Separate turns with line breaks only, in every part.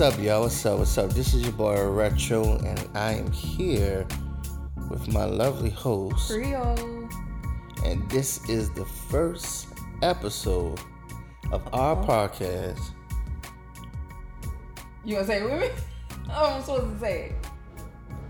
What's up, y'all? What's up? What's up? This is your boy Retro, and I am here with my lovely host.
Creole.
And this is the first episode of our oh. podcast.
You wanna say it with me? Oh, I'm supposed to say it.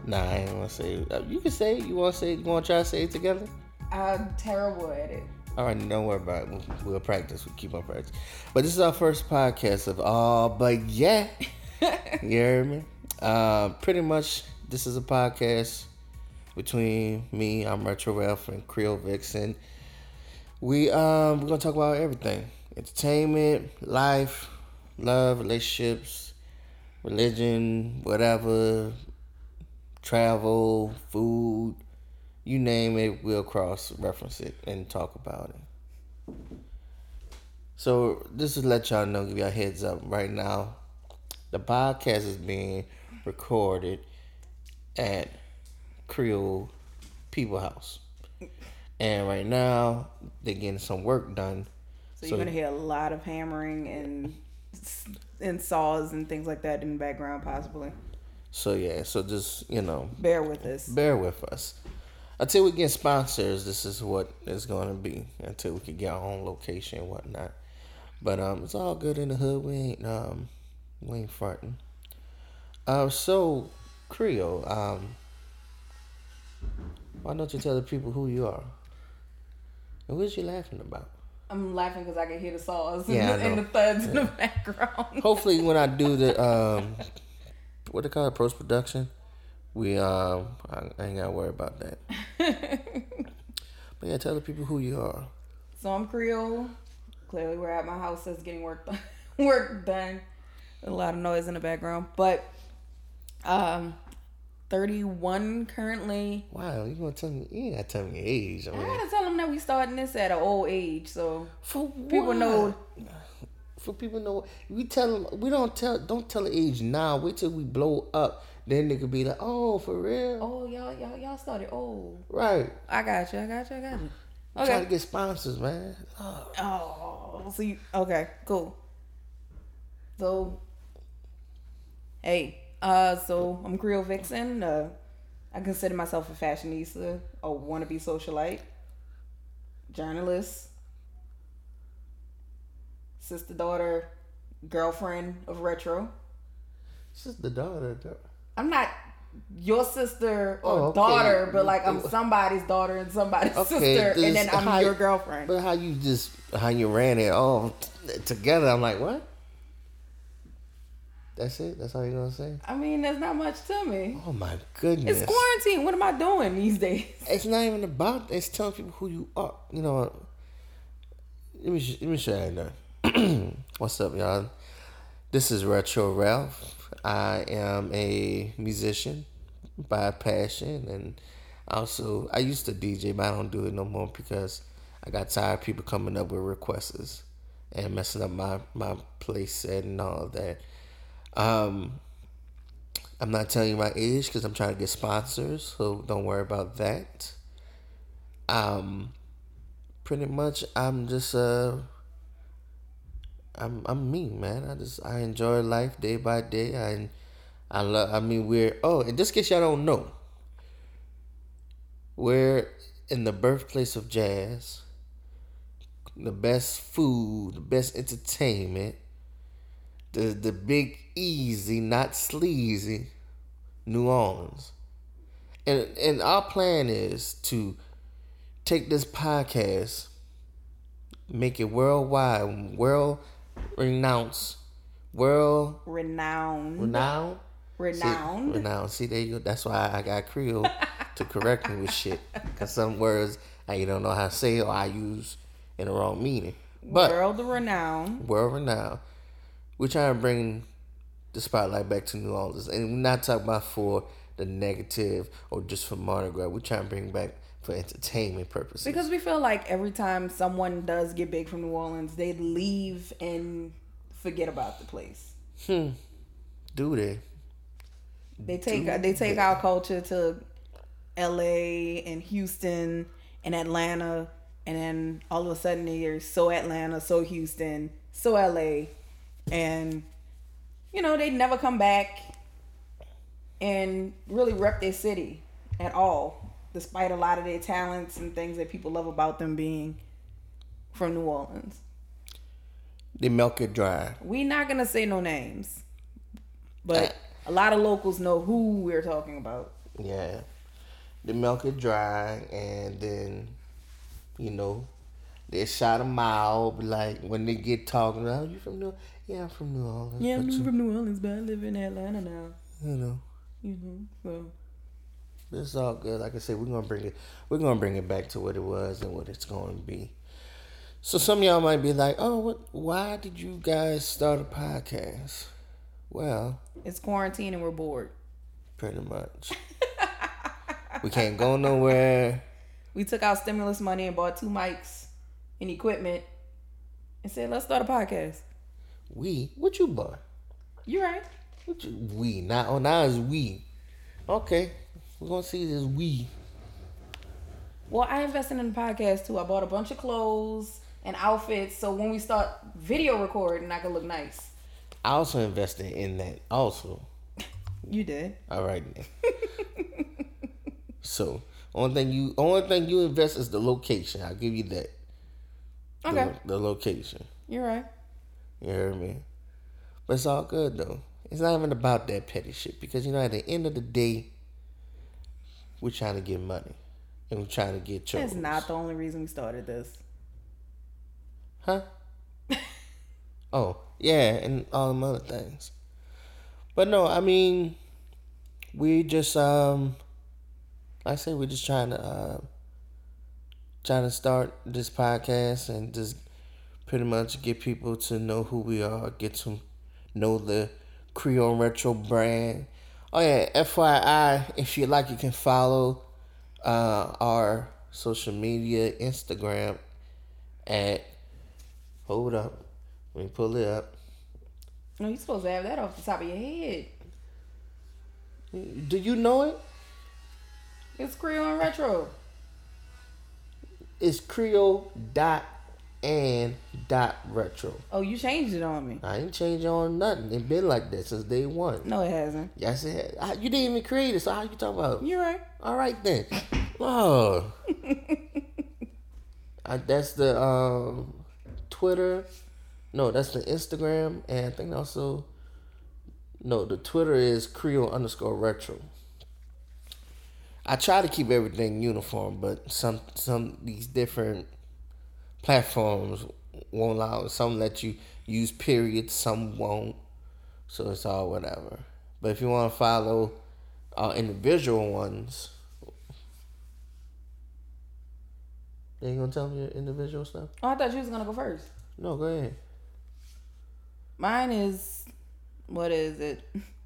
Nah, I ain't want to say it. You can say it. You want to say it? You want to try to say it together?
I'm terrible at it.
All right, don't worry about it. We'll, we'll practice. We'll keep on practice. But this is our first podcast of all, but yeah. you hear me? Uh, pretty much, this is a podcast between me, I'm Retro Ralph, and Creole Vixen. We um we're gonna talk about everything: entertainment, life, love, relationships, religion, whatever, travel, food, you name it, we'll cross reference it and talk about it. So this is let y'all know, give y'all heads up right now. The podcast is being recorded at Creole People House. And right now they're getting some work done.
So, you're gonna hear a lot of hammering and and saws and things like that in the background, possibly.
So yeah, so just you know,
Bear with us.
bear with us. Until we get sponsors, this is what it's going to be. Until we can get our own location and whatnot. But um, it's all good in the hood. We ain't um, we ain't farting. Uh, so Creole, um, why don't you tell the people who you are? And what you laughing about?
I'm laughing because I can hear the saws
Yeah,
and, the, and the thuds in the background.
Hopefully, when I do the um, what they call it, post production, we um, I, I ain't gotta worry about that. But yeah, tell the people who you are.
So I'm Creole. Clearly, we're at my house that's getting work done. work done. A lot of noise in the background, but um, 31 currently.
Wow, you gonna tell me? You ain't gotta tell me your age. I
I gotta tell them that we starting this at an old age, so
for
people
what?
know.
For people know, we tell them we don't tell. Don't tell the age now. Wait till we blow up. Then they could be like, oh, for real,
Oh, y'all, y'all, y'all started old.
right?
I got you. I got you. I got you.
Trying to get sponsors, man. Oh,
Oh, so okay? Cool. So, hey, uh, so I'm Creole Vixen. Uh, I consider myself a fashionista, a wannabe socialite, journalist, sister, daughter, girlfriend of retro.
the daughter.
I'm not your sister or
Oh, okay.
daughter, but like I'm somebody's daughter and somebody's
Okay,
sister, and then I'm your girlfriend.
But how you just how you ran it all together? I'm like, what? That's it. That's all you're gonna say?
I mean, there's not much to me.
Oh my goodness!
It's quarantine. What am I doing these days?
It's not even about. It's telling people who you are. You know. what? Let me let me show you that. What's up, y'all? This is Retro Ralph. I am a musician by passion, and also I used to DJ, but I don't do it no more because I got tired of people coming up with requests and messing up my my place and all of that. Um, I'm not telling you my age because I'm trying to get sponsors, so don't worry about that. Um, pretty much, I'm just uh, I'm I'm me, man. I just I enjoy life day by day. I I love. I mean, we're oh, in this case y'all don't know, we're in the birthplace of jazz. The best food, the best entertainment, the the big easy, not sleazy, New Orleans. And and our plan is to take this podcast, make it worldwide, world renounced, world
Renowned.
renowned.
Renowned.
See, renowned. See, there you go. That's why I got Creole to correct me with shit. Because some words I don't know how to say or I use in the wrong meaning. But
World renowned.
world renowned. We're trying to bring the spotlight back to New Orleans, and we're not talking about for the negative or just for Mardi Gras. We're trying to bring back for entertainment purposes.
Because we feel like every time someone does get big from New Orleans, they leave and forget about the place. Hmm.
do they?
They take they take our culture to L.A. and Houston and Atlanta, and then all of a sudden they're so Atlanta, so Houston, so L.A. and you know, they never come back and really rep their city at all, despite a lot of their talents and things that people love about them being from New Orleans.
They milk it dry.
we not gonna say no names, but a lot of locals know who we're talking about.
Yeah. They milk it dry and then, you know, they shot them out. Like when they get talking, oh, you from New Yeah, I'm from New Orleans.
Yeah, I'm
you,
from New Orleans, but I live in Atlanta now.
you know.
You know, so
It's all good. Like I said, we're gonna bring it. We're gonna bring it back to what it was and what it's going to be. So some of y'all might be like, "Oh, what? Why did you guys start a podcast?" Well,
it's quarantine and we're bored.
pretty much. we can't go nowhere.
We took out stimulus money and bought two mics and equipment and said, let's start a podcast.
We? What you bought?
You're right.
What you? We? Now, oh, now it's we. Okay, we're gonna see this we.
Well, I invested in the podcast too. I bought a bunch of clothes and outfits so when we start video recording, I can look nice.
I also invested in that. Also,
You did.
all right. So, only thing you, only thing you invest is the location. I'll give you that. The-
Okay.
The, location.
You're right.
You heard me. But it's all good though. It's not even about that petty shit because you know at the end of the day, we're trying to get money and we're trying to get chose.
That's not the only reason we started this.
Huh? oh, yeah, and all them other things. But no, I mean, we just um, like I say we're just trying to uh, trying to start this podcast and just pretty much get people to know who we are, get to know the Creole Retro brand. Oh yeah, FYI, if you like, you can follow uh, our social media, Instagram at Hold up. Let me pull it up.
No, you're supposed to have that off the top of your head.
Do you know it?
It's Creole Retro.
It's Creole dot and dot retro.
Oh, you changed it on me.
I ain't changed on nothing. It been like that since day one.
No, it hasn't.
Yes, it had. You didn't even create it, so how you talking about?
You're right.
All right then. Oh. I, that's the um, Twitter. No, that's the Instagram, and I think also. No, the Twitter is Creole underscore retro. I try to keep everything uniform, but some some these different platforms won't allow. Some let you use periods, some won't. So it's all whatever. But if you want to follow uh, individual ones, ain't gonna tell me your individual stuff.
Oh, I thought you was gonna go first.
No, go ahead.
Mine is what is it?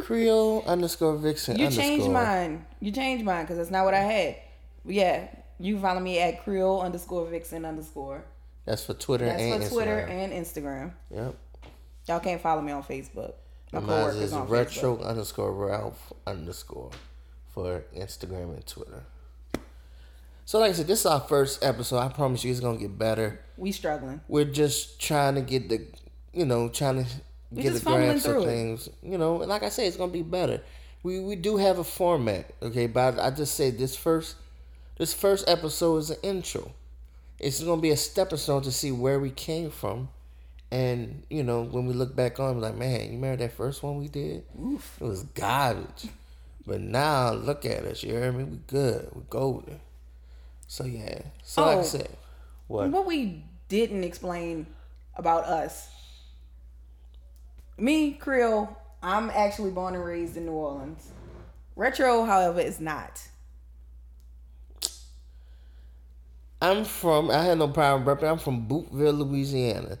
Creole underscore Vixen.
You
underscore.
changed mine. You changed mine because that's not what I had. Yeah, you follow me at Creole underscore Vixen underscore.
That's for Twitter
That's
and
for Twitter
Instagram.
and Instagram.
Yep.
Y'all can't follow me on Facebook. My
Mine is
on
retro
Facebook.
underscore Ralph underscore for Instagram and Twitter. So like I said, this is our first episode. I promise you, it's gonna get better.
We struggling.
We're just trying to get the, you know, trying to
We
get the
just fumbling
grasp of
through it.
things. You know, and like I said, it's gonna be better. We we do have a format, okay, but I just say this first, this first episode is an intro. It's gonna be a stepping stone to see where we came from, and you know, when we look back on, it, like, man, you remember that first one we did? Oof. It was garbage. But now look at us, you hear me? We good. We golden. So yeah. So like I
Oh.
said, what?
What we didn't explain about us. Me, Creole, I'm actually born and raised in New Orleans. Retro, however, is not.
I'm from. I had no problem repping. I'm from Bootville, Louisiana.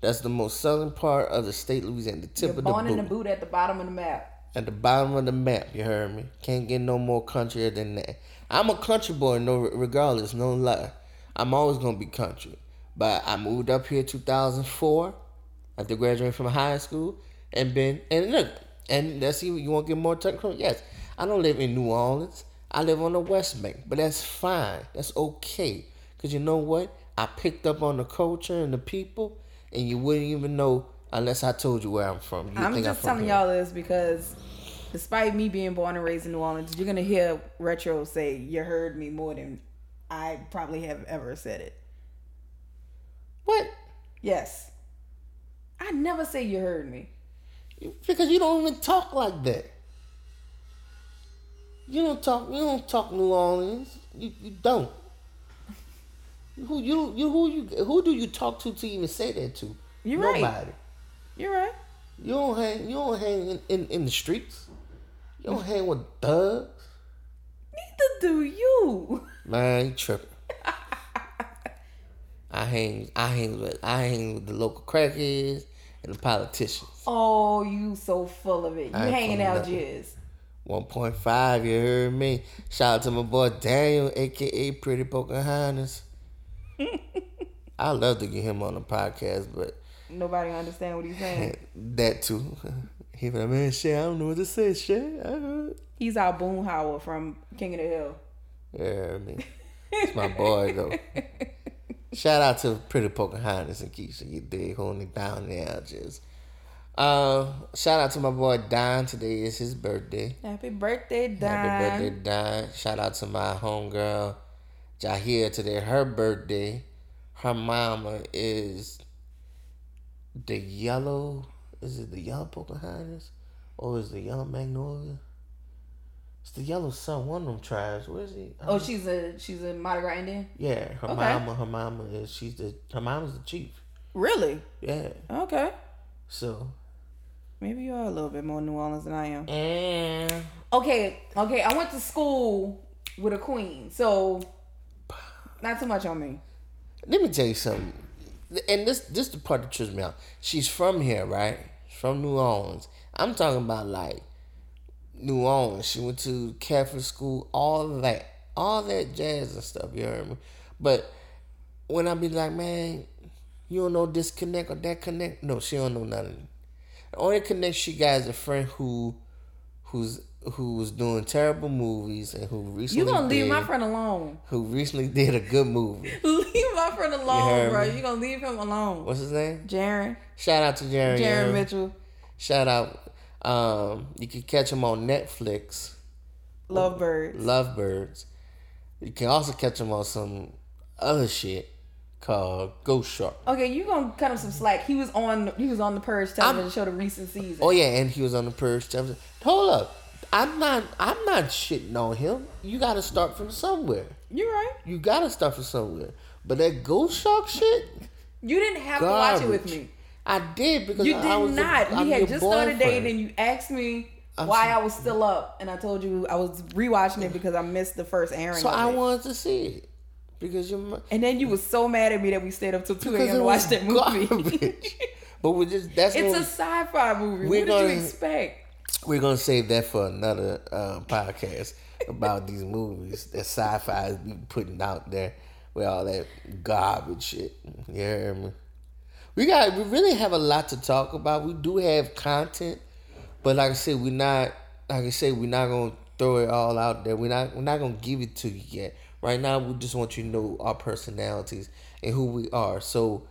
That's the most southern part of the state, of Louisiana. The tip
You're
of the
born in
boot.
the boot at the bottom of the map.
At the bottom of the map, you heard me. Can't get no more country than that. I'm a country boy, no, regardless, no lie. I'm always gonna be country. But I moved up here 2004 after graduating from high school, and been and look, and let's see, you want to get more technical? Yes, I don't live in New Orleans. I live on the West Bank, but that's fine. That's okay, cause you know what? I picked up on the culture and the people, and you wouldn't even know Unless I told you where I'm from. You
I'm
think
just
I'm from
telling
here.
y'all this because, despite me being born and raised in New Orleans, you're gonna hear retro say "you heard me" more than I probably have ever said it.
What?
Yes, I never say "you heard me."
Because you don't even talk like that. You don't talk. You don't talk New Orleans. You, you don't. Who you you who you who do you talk to to even say that to?
You're right. You're right.
You don't hang. You don't hang in, in, in the streets. You don't hang with thugs.
Neither do you.
Man, you tripping. I hang. I hang with. I hang with the local crackheads and the politicians.
Oh, you so full of it. You
I
hanging out. Jizz.
1.5, you heard me. Shout out to my boy Daniel, aka Pretty Pocahontas. I love to get him on the podcast, but
Nobody understand what he's saying.
that too. He like, man, shit, I don't know what to say, shit.
He's our Boomhauer from King of the Hill.
Yeah, I mean, it's my boy though. Shout out to Pretty Pocahontas and Keisha, you dig, holding it down there, just. Uh, shout out to my boy Don. Today is his birthday.
Happy birthday, Don.
Happy birthday, Don. Shout out to my homegirl, Jahia. Today, her birthday. Her mama is the yellow. Is it the yellow Pocahontas? Or is the yellow Magnolia? It's the yellow sun, one of them tribes. Where is he?
Oh, um, she's a she's a Mardi Gras Indian.
yeah, her
okay.
mama, her mama is, she's the, her mama's the chief.
Really?
Yeah.
Okay.
So,
Maybe you are a little bit more New Orleans than I am.
and
Okay, okay. I went to school with a queen, so not too much on me.
Let me tell you something. And this this the part that trips me out. She's from here, right? She's from New Orleans. I'm talking about like New Orleans. She went to Catholic school, all that. All that jazz and stuff, you heard me? But when I be like, man, you don't know this connect or that connect. No, she don't know nothing. The only connect she got is a friend who who's who was doing terrible movies and who recently
You gonna leave
did,
my friend alone?
who recently did a good movie.
leave my friend alone,
heard
bro.
me?
You gonna leave him alone?
What's his name?
Jaren,
Shout out to Jaron. Jaron
Mitchell,
Shout out. Um, you can catch him on Netflix,
Lovebirds.
Lovebirds. You can also catch him on some other shit called Ghost Shark.
Okay, you gonna cut him some slack. He was on he was on the Purge television show the recent season.
Oh yeah, and he was on the Purge. television. Hold up, I'm not. I'm not shitting on him. You got to start from somewhere.
You're right.
You got to start from somewhere. But that Ghost Shark shit,
You didn't have to watch it with me.
I did because
You
I
did
was
not.
I'm
we had just started
boyfriend.
dating. You asked me
I'm
why I was still up, and I told you I was rewatching it because I missed the first airing.
So I wanted to see it because you're.
And then you was so mad at me that we stayed up till two a.m. to watch that movie.
But we just that's
it's a sci-fi movie.
We're
What did
gonna-
you expect?
we're gonna save that for another uh, podcast about these movies that sci-fi is be putting out there with all that garbage shit. You hear me? We got we really have a lot to talk about. We do have content, but like I said, we're not like I said, we're not gonna throw it all out there. We're not we're not gonna give it to you yet. Right now, we just want you to know our personalities and who we are. So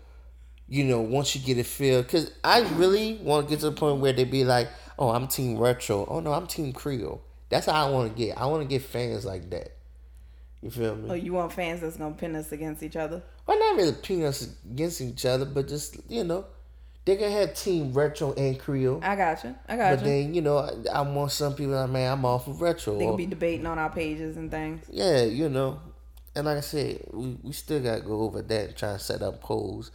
you know, once you get a feel, because I really want to get to the point where they be like, oh, I'm Team Retro. Oh, no, I'm Team Creole. That's how I want to get. I want to get fans like that. You feel me?
Oh, you want fans that's gonna pin us against each other?
well, not really pin us against each other, but just, you know, they can have Team Retro and Creole.
I got you. I got
But
you.
then, you know, I, I want some people like, man, I'm off of Retro.
They
or-
can be debating on our pages and things.
yeah, you know. And like I said, we, we still got to go over that and try and set up polls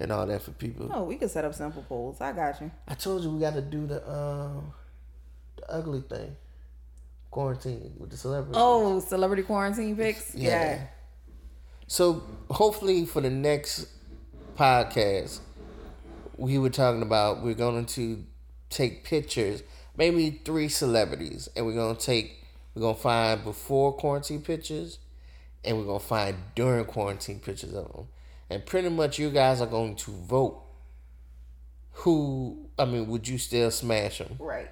and all that for people.
Oh, we can set up simple polls. I got you.
I told you we got to do the um the ugly thing, quarantine with the celebrities.
Oh, celebrity quarantine pics. Yeah.
So hopefully for the next podcast, we were talking about we're going to take pictures, maybe three celebrities, and we're gonna take we're gonna find before quarantine pictures, and we're gonna find during quarantine pictures of them, and pretty much you guys are going to vote. Who I mean, would you still smash them?
Right.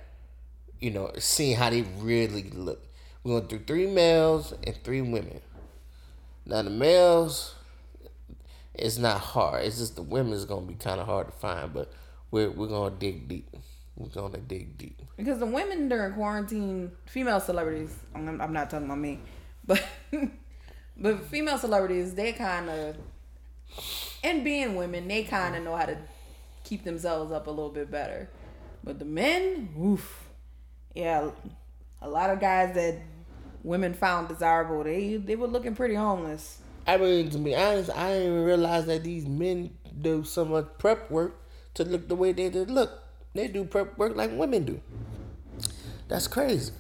You know, seeing how they really look. We're gonna do three males and three women. Now the males, it's not hard. It's just the women is gonna be kind of hard to find, but we're we're gonna dig deep. We're gonna dig deep.
Because the women during quarantine, female celebrities, I'm, I'm not talking about me, but but female celebrities, they kind of, and being women, they kind of know how to keep themselves up a little bit better. But the men, oof, yeah, a lot of guys that women found desirable, they they were looking pretty homeless.
I mean, to be honest, I didn't even realize that these men do so much prep work to look the way they did look. They do prep work like women do. That's crazy.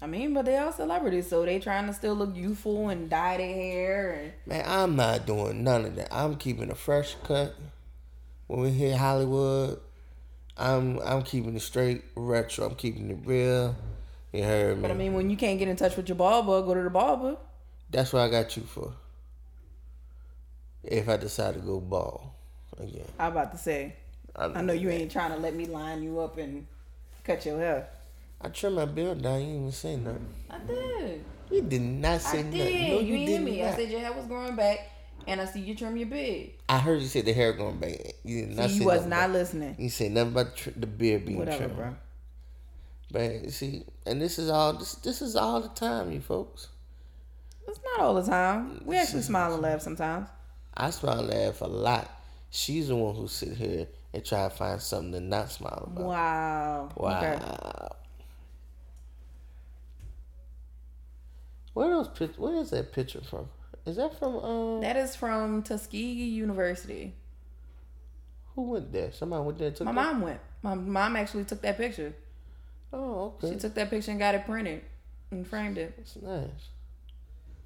I mean, but they are celebrities, so they trying to still look youthful and dye their hair. And
Man, I'm not doing none of that. I'm keeping a fresh cut. When we hit Hollywood, I'm I'm keeping it straight retro. I'm keeping it real. You heard me.
but I mean, when you can't get in touch with your barber, go to the barber.
That's what I got you for. If I decide to go ball again.
I'm about to say, I know you ain't trying to let me line you up and cut your hair.
I trimmed my beard down. You didn't even say nothing.
I did.
You did not say
I
nothing.
did.
No,
you
you
didn't hear me. I said your hair was growing back, and I see you trim your beard.
I heard you say the hair going back. You did not
See, you was not
about-
listening.
You say nothing about the, tr- the beard being
Whatever,
trimmed.
bro.
But you see, and this is all this this is all the time, you folks.
It's not all the time. We actually smile and laugh sometimes.
I smile and laugh a lot. She's the one who sit here and try to find something to not smile about.
Wow.
Wow.
Okay.
Where those pic- Where is that picture from? Is that from um?
That is from Tuskegee University.
who went there? Somebody went there. and Took
My
it?
mom went. My mom actually took that picture.
Oh, okay.
She took that picture and got it printed and framed it.
That's nice.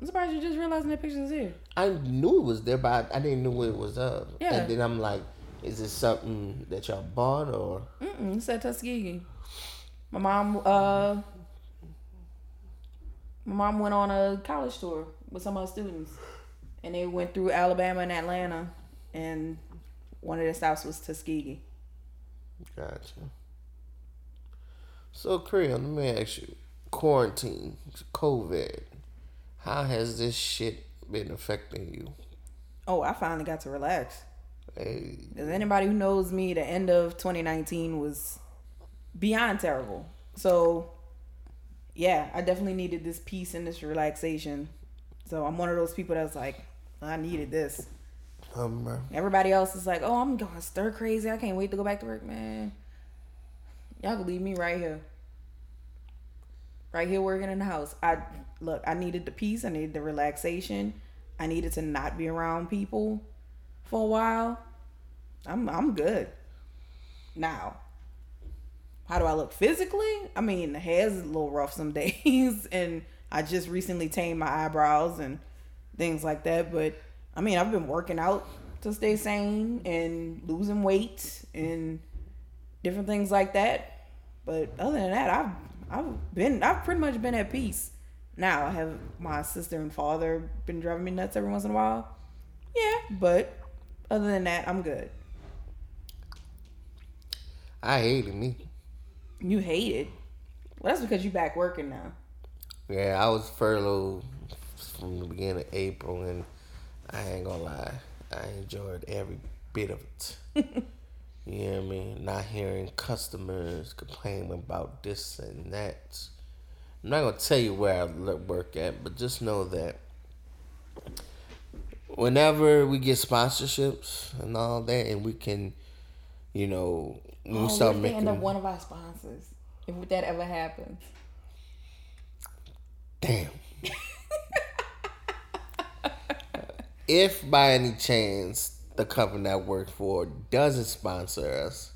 I'm surprised you just realizing that picture is here.
I knew it was there, but I, I didn't know what it was of.
Yeah.
And then I'm like, is this something that y'all bought or?
Mm-mm, it's at Tuskegee. My mom, uh, my mom went on a college tour with some of her students, and they went through Alabama and Atlanta, and one of their stops was Tuskegee.
Gotcha. So, Creole, let me ask you: quarantine, COVID, how has this shit been affecting you?
Oh, I finally got to relax.
Hey,
As anybody who knows me, the end of 2019 was beyond terrible. So, yeah, I definitely needed this peace and this relaxation. So I'm one of those people that's like, I needed this.
um.
Everybody else is like, oh, I'm going stir crazy. I can't wait to go back to work, man. Y'all can leave me right here. Right here working in the house. I look, I needed the peace, I needed the relaxation. I needed to not be around people for a while. I'm I'm good. Now, how do I look physically? I mean, the hair's a little rough some days and I just recently tamed my eyebrows and things like that, but I mean, I've been working out to stay sane and losing weight and different things like that. But other than that, I've I've been I've pretty much been at peace. Now I have my sister and father been driving me nuts every once in a while. Yeah, but other than that, I'm good.
I hated me.
You hate it. Well, that's because you back working now.
Yeah, I was furloughed from the beginning of April, and I ain't gonna lie, I enjoyed every bit of it. you know what I mean? Not hearing customers complain about this and that. I'm not gonna tell you where I work at, but just know that whenever we get sponsorships and all that, and we can, you know, we
Oh,
start
what if they
making.
end up one of our sponsors? If that ever happens.
Damn. if by any chance the company I work for doesn't sponsor us,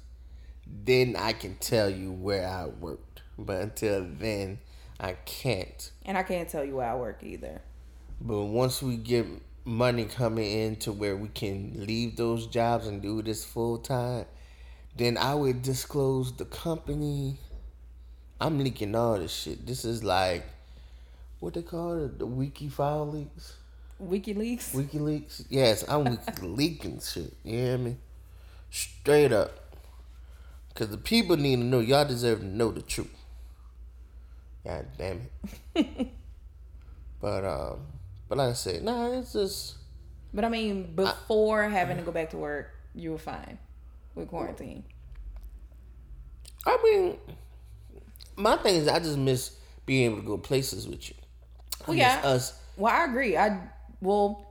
then I can tell you where I worked. But until then, I can't.
And I can't tell you where I work either.
But once we get money coming in to where we can leave those jobs and do this full time, then I would disclose the company. I'm leaking all this shit. This is like what they call it, the wiki file leaks.
WikiLeaks.
WikiLeaks? Yes, I'm leaking shit. You hear me? Straight up. Cause the people need to know. Y'all deserve to know the truth. God damn it. but um, but like I said, nah, it's just
But I mean, before having to go back to work, you were fine. with quarantine?
I mean, my thing is, I just miss being able to go places with you.
Well, yeah.
us.
Well, I agree. I well,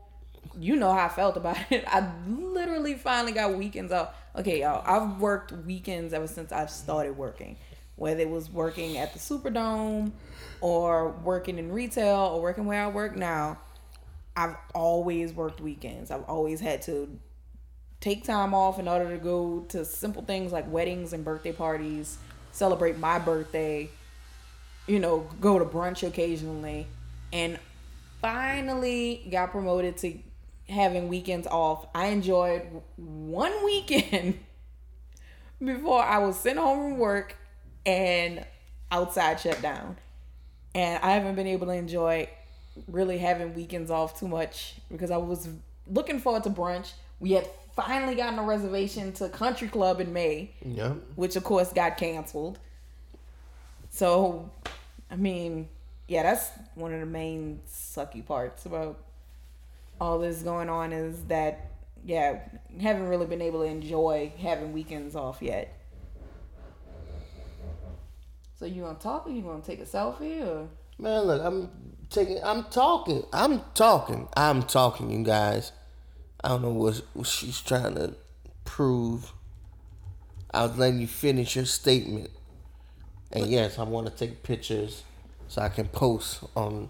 you know how I felt about it. I literally finally got weekends off. Okay, y'all. I've worked weekends ever since I've started working, whether it was working at the Superdome, or working in retail, or working where I work now. I've always worked weekends. I've always had to take time off in order to go to simple things like weddings and birthday parties, celebrate my birthday, you know, go to brunch occasionally, and finally got promoted to having weekends off. I enjoyed one weekend before I was sent home from work and outside shut down. And I haven't been able to enjoy really having weekends off too much because I was looking forward to brunch. We had finally gotten a reservation to Country Club in May
Yeah.
which of course got canceled. So, I mean, yeah, that's one of the main sucky parts about all this going on is that, yeah, haven't really been able to enjoy having weekends off yet. So you gonna talk or you gonna take a selfie or?
Man, look, I'm taking, I'm talking, I'm talking, I'm talking, you guys. I don't know what, what she's trying to prove. I was letting you finish your statement. And yes, I want to take pictures so I can post on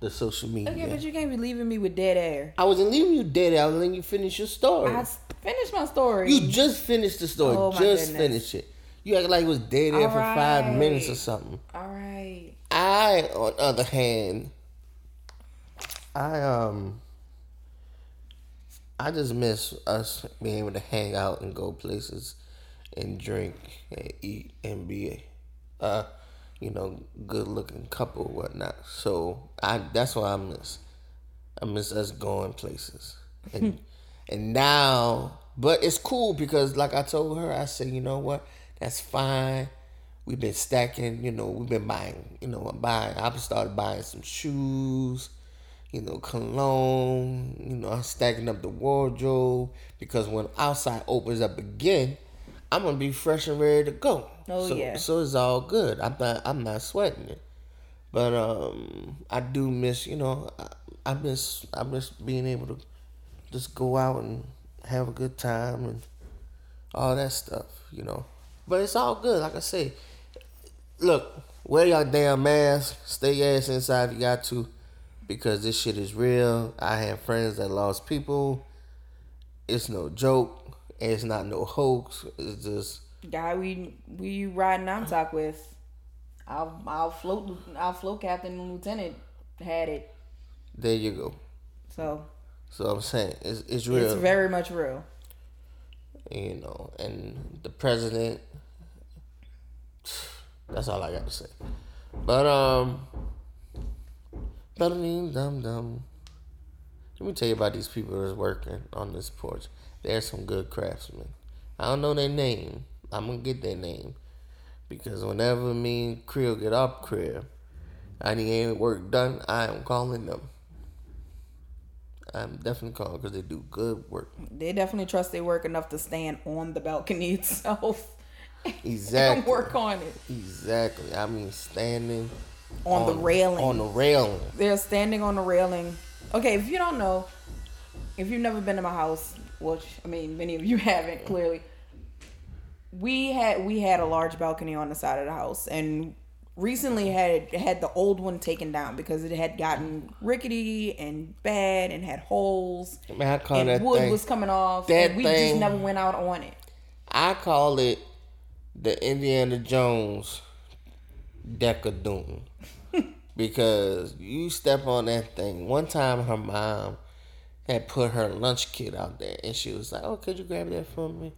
the social media.
Okay, but you can't be leaving me with dead air.
I wasn't leaving you dead. I was letting you finish your story.
I finished my story.
you just finished the story.
Oh,
just finished it. You act like it was dead there for five minutes or something.
All right.
I, on the other hand, I um, I just miss us being able to hang out and go places and drink and eat and be, uh, you know, good looking couple or whatnot. So I that's what I miss. I miss us going places and and now, but it's cool because like I told her, I said, you know what, that's fine. We've been stacking, you know, we've been buying, you know, I'm buying. I've started buying some shoes, you know, cologne. You know, I'm stacking up the wardrobe because when outside opens up again, I'm gonna be fresh and ready to go.
Oh,
so,
yeah.
So it's all good. I'm not. I'm not sweating it. But um, I do miss, you know, I, I miss, I miss being able to just go out and have a good time and all that stuff, you know. But it's all good. Like I say, look, wear your damn mask. Stay your ass inside if you got to, because this shit is real. I have friends that lost people. It's no joke. And It's not no hoax. It's just
guy we we riding NOMTOC with, I'll I'll float our float captain and lieutenant had it.
there you go.
So
So I'm saying it's it's real.
it's very much real.
you know, and the president. That's all I got to say. But um, dum dum dum. Let me tell you about these people that's working on this porch. They're some good craftsmen. I don't know their name. I'm gonna get their name because whenever me and Creole get up crib, I need any work done. I am calling them. I'm definitely calling because they do good work.
They definitely trust their work enough to stand on the balcony itself and
Exactly.
work on it.
Exactly. I mean, standing
On the railing.
On the railing.
They're standing on the railing. Okay, if you don't know, if you've never been to my house, which I mean many of you haven't clearly, we had we had a large balcony on the side of the house and recently had had the old one taken down because it had gotten rickety and bad and had holes
Man, I call
and
that
wood
thing.
was coming off
that
and we
thing-
just never went out on it.
I call it the Indiana Jones deck of doom. because you step on that thing. One time her mom had put her lunch kit out there and she was like, Oh, could you grab that for me?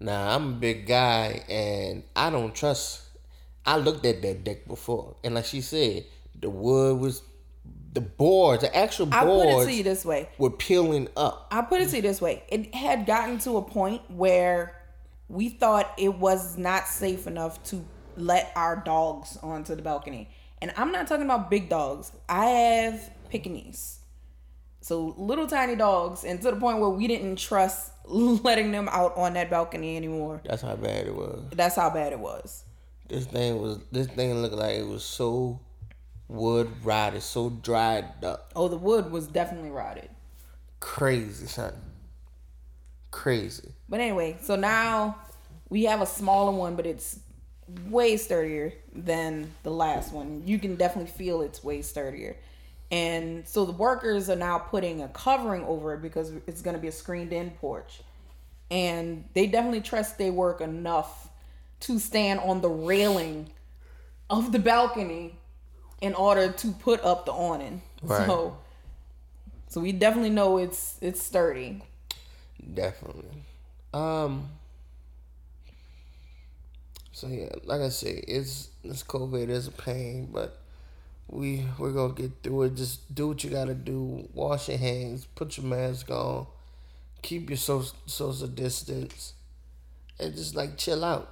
Nah, I'm a big guy and I don't trust I looked at that deck before and like she said, the wood was the boards, the actual
I put it
boards
to you this way.
were peeling up.
I'll put it to you this way. It had gotten to a point where we thought it was not safe enough to let our dogs onto the balcony. And I'm not talking about big dogs. I have Pekingese. So little tiny dogs, and to the point where we didn't trust letting them out on that balcony anymore.
That's how bad it was.
That's how bad it was.
This thing was. This thing looked like it was so wood rotted, so dried up.
Oh, the wood was definitely rotted.
Crazy, son. Crazy.
But anyway, so now we have a smaller one, but it's way sturdier than the last one. You can definitely feel it's way sturdier. And so the workers are now putting a covering over it because it's going to be a screened in porch. And they definitely trust their work enough to stand on the railing of the balcony in order to put up the awning.
Right.
So so we definitely know it's it's sturdy.
Definitely. Um. So yeah, like I say, it's it's COVID is a pain, but we we're gonna get through it. Just do what you gotta do. Wash your hands. Put your mask on. Keep your social social distance, and just like chill out.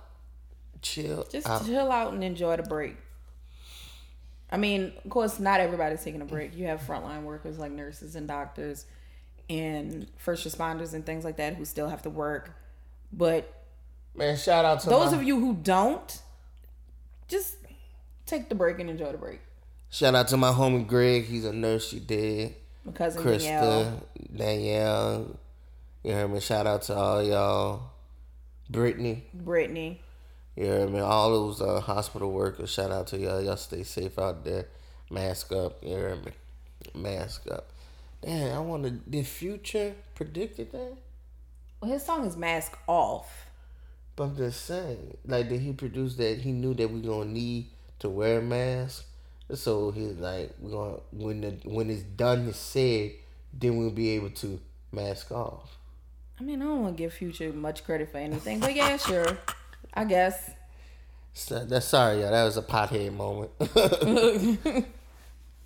Chill
Just
out.
chill out and enjoy the break. I mean, of course, not everybody's taking a break. You have frontline workers like nurses and doctors and first responders and things like that who still have to work. But
Man, shout out to
those
my,
of you who don't, just take the break and enjoy the break.
Shout out to my homie Greg. He's a nurse. She did.
My cousin Danielle.
Danielle. You heard me. Shout out to all y'all. Brittany.
Brittany.
You heard me. All those uh, hospital workers. Shout out to y'all. Y'all stay safe out there. Mask up. You heard me. Mask up. Damn, I want to. Did Future predicted that?
Well, his song is Mask Off.
But I'm just saying, like, did he produce that? He knew that we gonna need to wear a mask, so he's like, we gonna when the when it's done, and said, then we'll be able to mask off.
I mean, I don't want to give Future much credit for anything, but yeah, sure. I guess.
So, that's sorry, y'all. That was a pothead moment.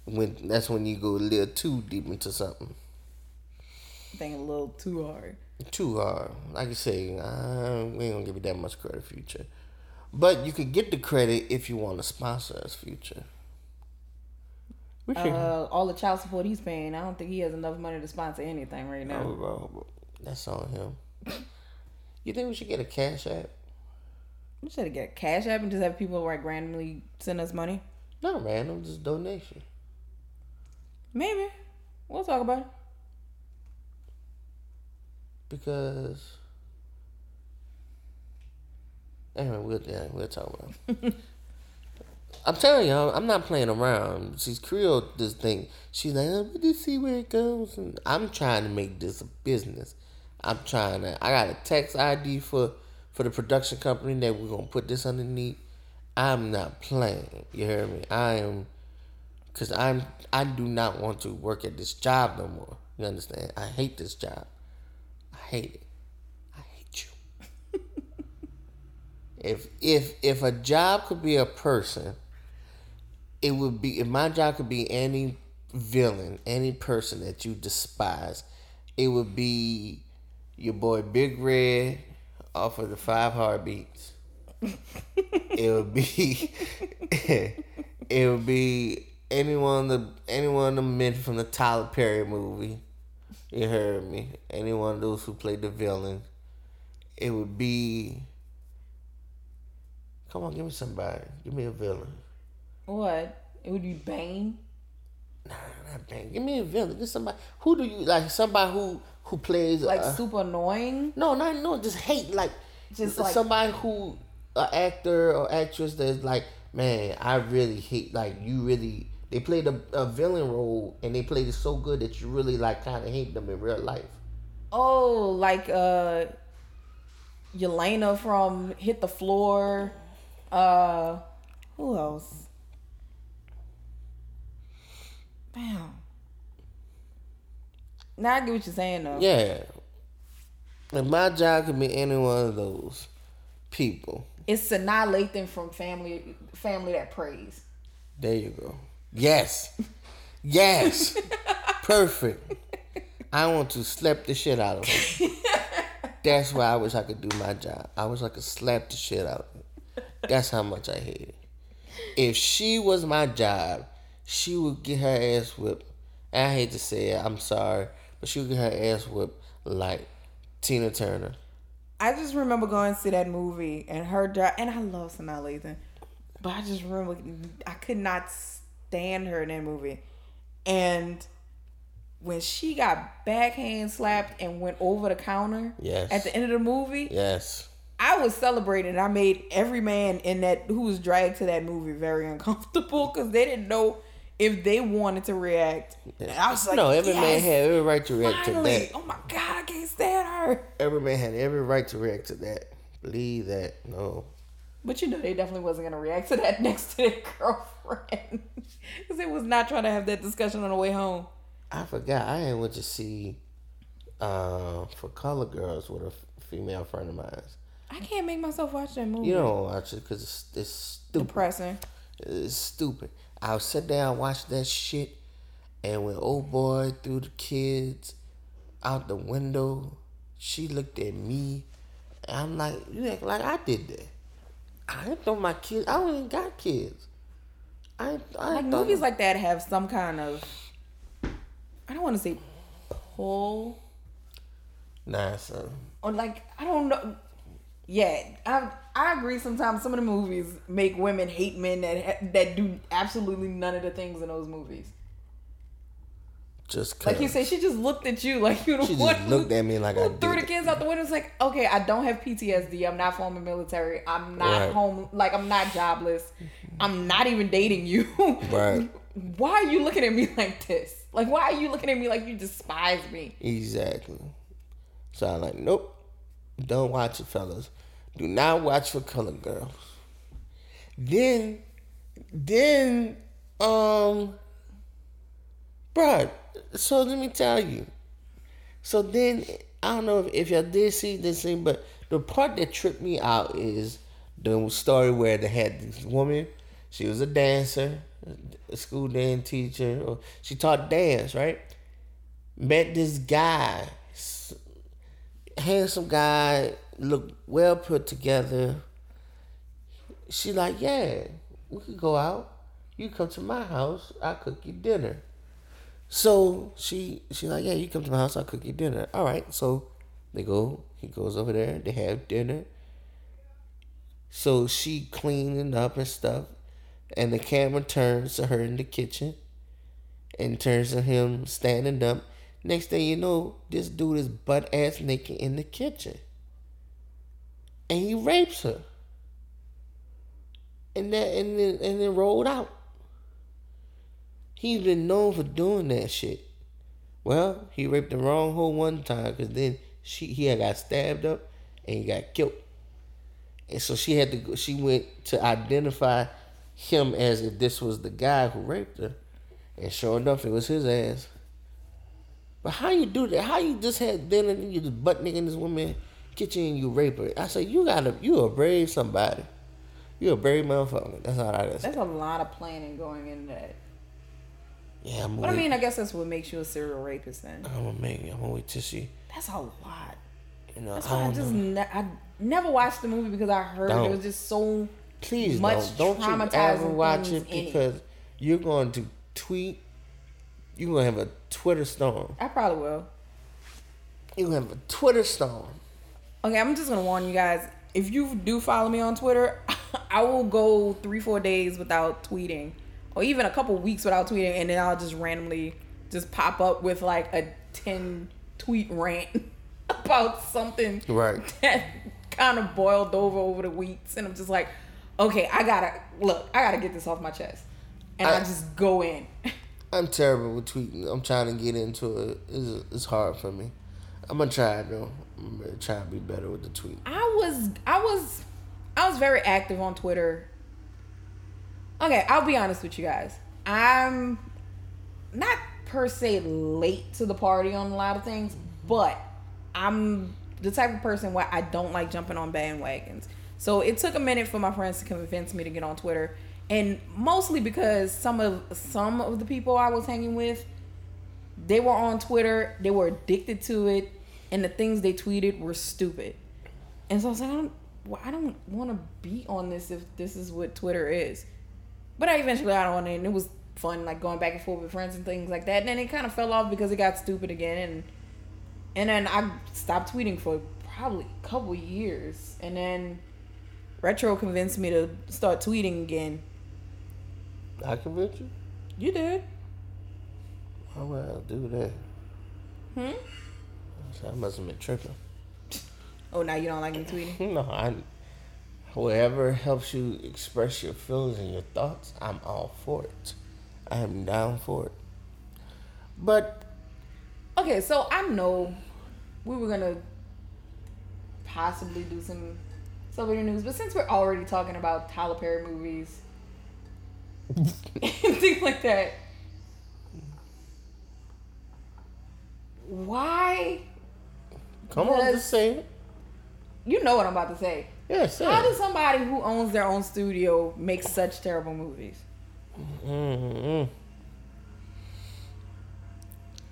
when that's when you go a little too deep into something,
Think a little too hard.
too hard. Like I say, uh, we ain't gonna give you that much credit, future. But you could get the credit if you want to sponsor us, future. We should.
Uh, all the child support he's paying, I don't think he has enough money to sponsor anything right now.
Oh, bro, that's on him. You think we should get a cash app?
We should get a cash app and just have people like randomly send us money.
Not random, just donation.
Maybe. We'll talk about it.
Because anyway, we'll yeah, we'll talk about. it. I'm telling y'all, I'm not playing around. She's Creole this thing. She's like, oh, but just see where it goes. And I'm trying to make this a business. I'm trying to. I got a text ID for for the production company that we're gonna put this underneath. I'm not playing. You hear me? I am, cause I'm. I do not want to work at this job no more. You understand? I hate this job. I hate it. I hate you. if if if a job could be a person, it would be if my job could be any villain, any person that you despise, it would be your boy Big Red off of the Five Heartbeats. it would be it would be anyone the anyone the men from the Tyler Perry movie. You heard me. Any one of those who played the villain. It would be. Come on, give me somebody. Give me a villain.
What? It would be Bane.
Nah, not Bane. Give me a villain. Just somebody. Who do you like? Somebody who who plays
Like
uh,
super annoying.
No, not no. Just hate like
Just like-
somebody who an actor or actress that's like, man, I really hate like you really. They played a, a villain role and they played it so good that you really like kind of hate them in real life.
Oh, like uh Jelena from Hit the Floor. Uh who else? Damn. Now I get what you're saying though.
Yeah. And my job could be any one of those people.
It's Sanaa Lathan from Family Family That Preys.
There you go. Yes. Yes. Perfect. I want to slap the shit out of him. That's why I wish I could do my job. I wish I could slap the shit out of him. That's how much I hate it. If she was my job, she would get her ass whipped And I hate to say it, I'm sorry, but she would get her ass whipped like Tina Turner.
I just remember going to see that movie and her and I love Sanaa Lathan, but I just remember I could not stand her in that movie, and when she got backhand slapped and went over the counter
Yes.
at the end of the movie,
Yes.
I was celebrating. I made every man in that who was dragged to that movie very uncomfortable because they didn't know if they wanted to react. I was like,
no, every man had every right to react
finally.
to that.
Oh my god, I can't stand her.
Every man had every right to react to that. Believe that. No.
But you know, they definitely wasn't gonna react to that next to their girlfriend because they was not trying to have that discussion on the way home.
I forgot. I went to see uh, for Color Girls with a f- female friend of mine.
I can't make myself watch that movie.
You don't watch it because it's, it's stupid.
depressing.
It's stupid. I'll sit down watch that shit, and when old boy threw the kids out the window, she looked at me. And I'm like, you act like I did that. I didn't throw my kids. I don't even got kids. I, I
Like movies like that have some kind of I don't want to say pull
Nah, son.
or like I don't know. Yeah, I I agree. Sometimes some of the movies make women hate men that that do absolutely none of the things in those movies.
Just
Like you
cause.
say, she just looked at you like you the
She
one
just looked
who,
at me like I
threw the kids out the window. It's like, okay, I don't have PTSD. I'm not former military. I'm not
Right.
home. Like I'm not jobless. I'm not even dating you.
Right.
Why are you looking at me like this? Like, why are you looking at me like you despise me?
Exactly. So I'm like, nope. Don't watch it, fellas. Do not watch for color girls. Then, then, um, bruh, so let me tell you. So then, I don't know if, if y'all did see this thing, but the part that tripped me out is the story where they had this woman. She was a dancer, a school dance teacher, or she taught dance, right? Met this guy, handsome guy, looked well put together. She like, yeah, we could go out. You come to my house, I cook you dinner. So she she like, yeah, you come to my house, I'll cook you dinner. All right, so they go. He goes over there. They have dinner. So she cleaning up and stuff, and the camera turns to her in the kitchen, and turns to him standing up. Next thing you know, this dude is butt ass naked in the kitchen, and he rapes her, and that and then and then rolled out. He's been known for doing that shit. Well, he raped the wrong hoe one time because then she he had got stabbed up and he got killed. And so she had to go, she went to identify him as if this was the guy who raped her. And sure enough, it was his ass. But how you do that? How you just had dinner and you just butt nigga this woman kitchen you rape her? I said, you gotta, you a brave somebody. You a brave motherfucker. That's all I gotta say.
That's a lot of planning going into that.
Yeah, I'm
But I mean, I guess that's what makes you a serial rapist. Then
I'm gonna make I'm gonna wait till she,
that's a lot.
you know,
That's
I
why I just ne- I never watched the movie because I heard
Don't.
it was just so
Please
much
don't. Don't you ever watch it
in it.
because you're going to tweet. You're gonna have a Twitter storm.
I probably will.
You're gonna have a Twitter storm.
Okay, I'm just gonna warn you guys. If you do follow me on Twitter, I will go three, four days without tweeting, or even a couple weeks without tweeting, and then I'll just randomly just pop up with like a ten tweet rant about something
Right.
that kind of boiled over over the weeks, and I'm just like, okay, I gotta look, I gotta get this off my chest, and I,
I-
just go in.
I'm terrible with tweeting. I'm trying to get into it. It's, it's hard for me. I'm gonna try it though. I'm gonna try to be better with the tweet.
I was I was I was very active on Twitter. Okay, I'll be honest with you guys. I'm not per se late to the party on a lot of things, but I'm the type of person where I don't like jumping on bandwagons. So it took a minute for my friends to convince me to get on Twitter, and mostly because some of some of the people I was hanging with, they were on Twitter, they were addicted to it, and the things they tweeted were stupid. And so I was like, I don't, well, I don't want to be on this if this is what Twitter is. But I eventually got on it, and it was fun, like going back and forth with friends and things like that. And then it kind of fell off because it got stupid again, and and then I stopped tweeting for probably a couple years, and then Retro convinced me to start tweeting again.
I convinced you.
You did.
Why would I do that?
Hmm.
So I must have been tripping.
Oh, now you don't like me tweeting?
No, I. Whatever helps you express your feelings and your thoughts, I'm all for it. I am down for it. But
Okay, so I know we were gonna possibly do some celebrity news, but since we're already talking about Tyler Perry movies and things like that, why?
Come on, just say it.
You know what I'm about to say.
Yeah, say
How
it.
does somebody who owns their own studio make such terrible movies?
Mm-hmm.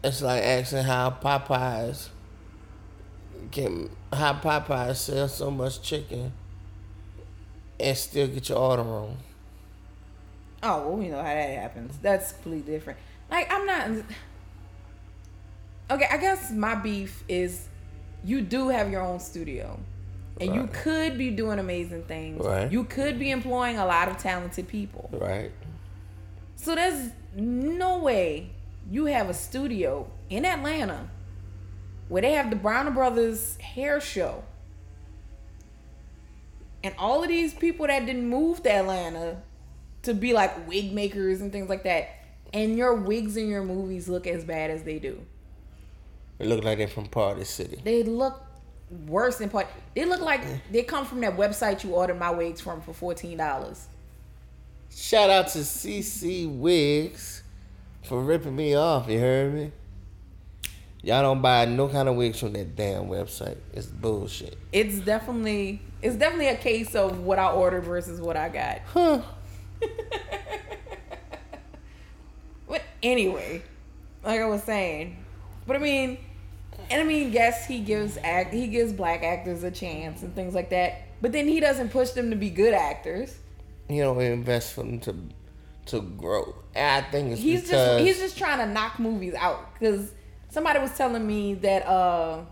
It's like asking how Popeyes can how Popeyes sell so much chicken and still get your order wrong.
Oh, well, we know how that happens. That's completely different. Like, I'm not. Okay, I guess my beef is you do have your own studio. And you could be doing amazing things.
Right.
You could be employing a lot of talented people.
Right?
So there's no way you have a studio in Atlanta where they have the Bronner Brothers hair show. And all of these people that didn't move to Atlanta to be like wig makers and things like that. And your wigs in your movies look as bad as they do.
It look like they're from Party City.
They look worse than part. They look like they come from that website you ordered my wigs from for fourteen dollars.
Shout out to CC Wigs for ripping me off. You heard me? Y'all don't buy no kind of wigs from that damn website. It's bullshit.
It's definitely it's definitely a case of what I ordered versus what I got.
Huh?
But anyway, like I was saying, but I mean, and I mean, yes, he gives act he gives black actors a chance and things like that. But then he doesn't push them to be good actors.
You don't invest for them to to grow. And I think it's
He's
because
just he's just trying to knock movies out because somebody was telling me that uh,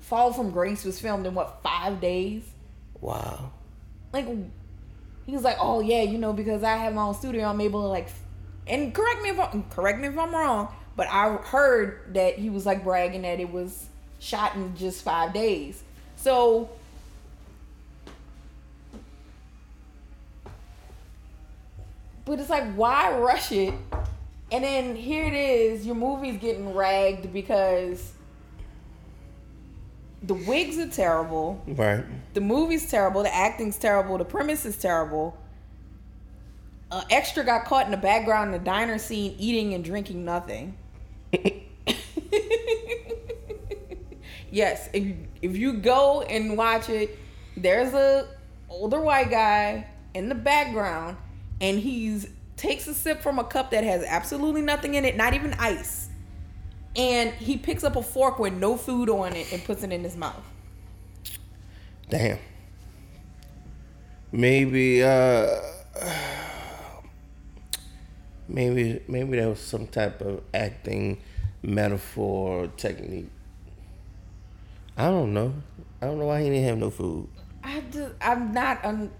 Fall from Grace was filmed in what five days.
wow.
like he was like, "Oh yeah, you know, because I have my own studio, I'm able to like." And correct me if I'm correct me if I'm wrong, but I heard that he was like bragging that it was shot in just five days. So. But it's like, why rush it? And then here it is, your movie's getting ragged because the wigs are terrible
Right.
the movie's terrible, the acting's terrible, the premise is terrible. Uh, extra got caught in the background in the diner scene eating and drinking nothing. yes, if, if you go and watch it, there's a older white guy in the background and he's takes a sip from a cup that has absolutely nothing in it, not even ice. And he picks up a fork with no food on it and puts it in his mouth.
Damn. Maybe uh maybe maybe that was some type of acting metaphor or technique. I don't know. I don't know why he didn't have no food.
I just, I'm not. Un-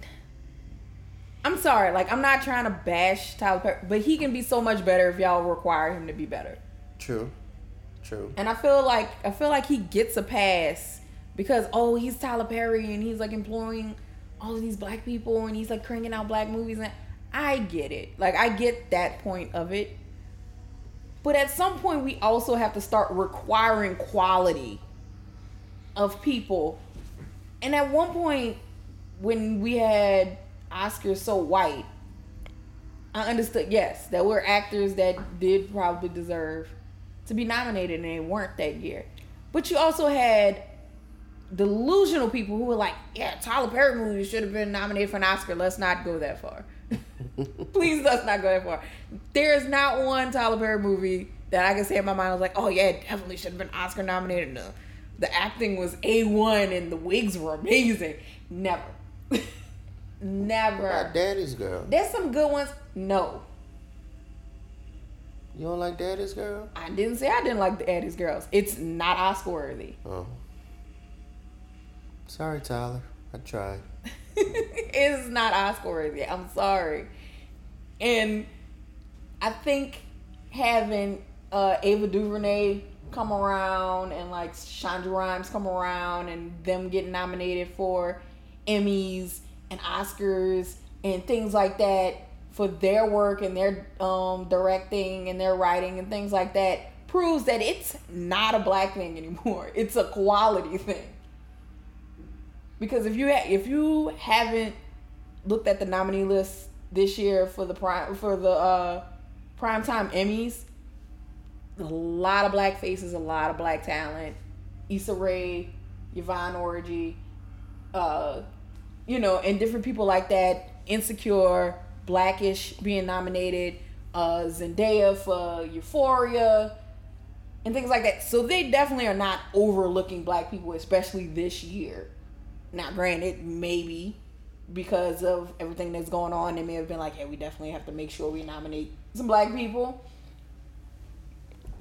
I'm sorry. Like, I'm not trying to bash Tyler Perry, but he can be so much better if y'all require him to be better.
True. True.
And I feel like I feel like he gets a pass because oh, he's Tyler Perry and he's like employing all of these black people and he's like cranking out black movies and I get it. Like, I get that point of it. But at some point, we also have to start requiring quality of people. And at one point, when we had Oscars so white, I understood, yes, there were actors that did probably deserve to be nominated and they weren't that year. But you also had delusional people who were like, yeah, Tyler Perry movie should have been nominated for an Oscar. Let's not go that far. Please let's not go that far. There is not one Tyler Perry movie that I can say in my mind I was like, oh yeah, it definitely should have been Oscar nominated. No. The acting was A1 and the wigs were amazing. Never. never.
My
Never.
daddy's girl.
There's some good ones. No.
You don't like Daddy's Girl?
I didn't say I didn't like the Daddy's Girls. It's not Oscar worthy.
Oh. Sorry, Tyler. I tried.
it's not Oscar worthy. I'm sorry. And I think having uh, Ava DuVernay come around and like Shonda Rhimes come around and them getting nominated for Emmys and Oscars and things like that for their work and their um, directing and their writing and things like that proves that it's not a black thing anymore. It's a quality thing. Because if you ha- if you haven't looked at the nominee list this year for the prime for the uh, primetime Emmys, a lot of black faces, a lot of black talent. Issa Rae, Yvonne Orji, uh, you know, and different people like that. Insecure, Blackish being nominated, uh, Zendaya for Euphoria, and things like that. So they definitely are not overlooking black people, especially this year. Now, granted, maybe because of everything that's going on, they may have been like, "Hey, we definitely have to make sure we nominate some black people."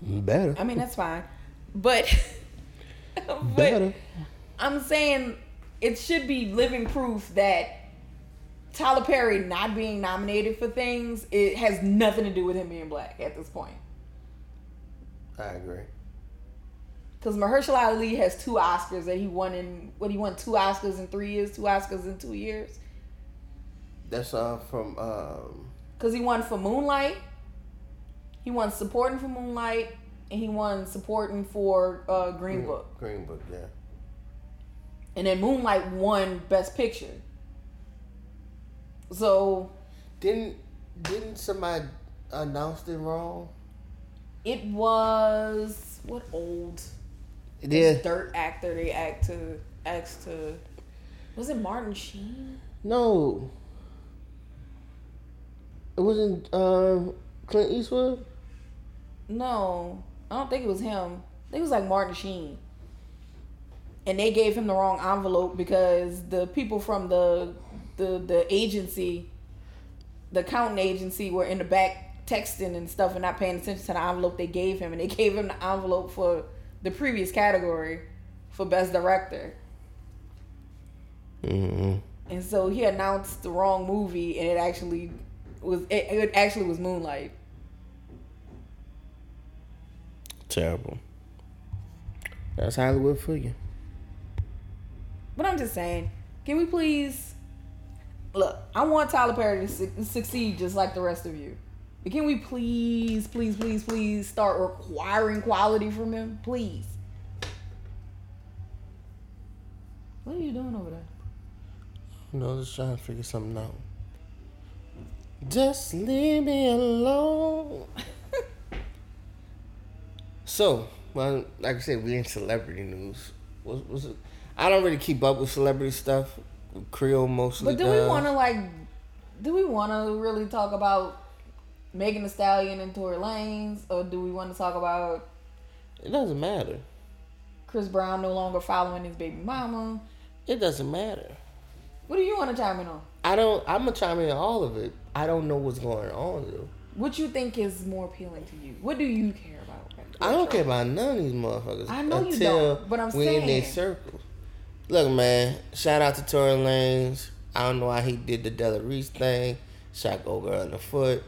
Better.
I mean, that's fine, but, but
Better.
I'm saying it should be living proof that Tyler Perry not being nominated for things it has nothing to do with him being black at this point.
I agree.
Because Mahershala Ali has two Oscars that he won in what he won two Oscars in three years, two Oscars in two years.
That's uh from um
Because he won for Moonlight, he won supporting for Moonlight, and he won supporting for uh, Green Book.
Green Book, yeah.
And then Moonlight won Best Picture. So
Didn't didn't somebody announce it wrong?
it was what old
Yeah.
dirt actor they act to asked to was it Martin Sheen?
No. It wasn't um Clint Eastwood?
No, I don't think it was him. I think it was like Martin Sheen. And they gave him the wrong envelope because the people from the the the agency, the accounting agency, were in the back texting and stuff and not paying attention to the envelope they gave him, and they gave him the envelope for the previous category for best director.
Mm-hmm.
And so he announced the wrong movie, and it actually was it, it actually was Moonlight.
Terrible. That's Hollywood for you.
But I'm just saying, can we please look? I want Tyler Perry to su- succeed just like the rest of you. But can we please, please, please, please start requiring quality from him, please? What are you doing over there?
You know, just trying to figure something out. Just leave me alone. so, well, like I said, we in celebrity news. Was was it? I don't really keep up with celebrity stuff. Creole mostly.
But do
does.
we want to like? Do we want to really talk about Megan Thee Stallion and Tory Lanez, or do we want to talk about
It doesn't matter.
Chris Brown no longer following his baby mama?
It doesn't matter.
What do you want to chime in on?
I don't. I'm gonna chime in on all of it. I don't know what's going on though.
What you think is more appealing to you? What do you care about?
I don't care about none of these motherfuckers.
I know you don't, but I'm
we in their
saying.
circles. Look, man. Shout out to Tory Lanez. I don't know why he did the Della Reese thing. Shot go girl in the foot.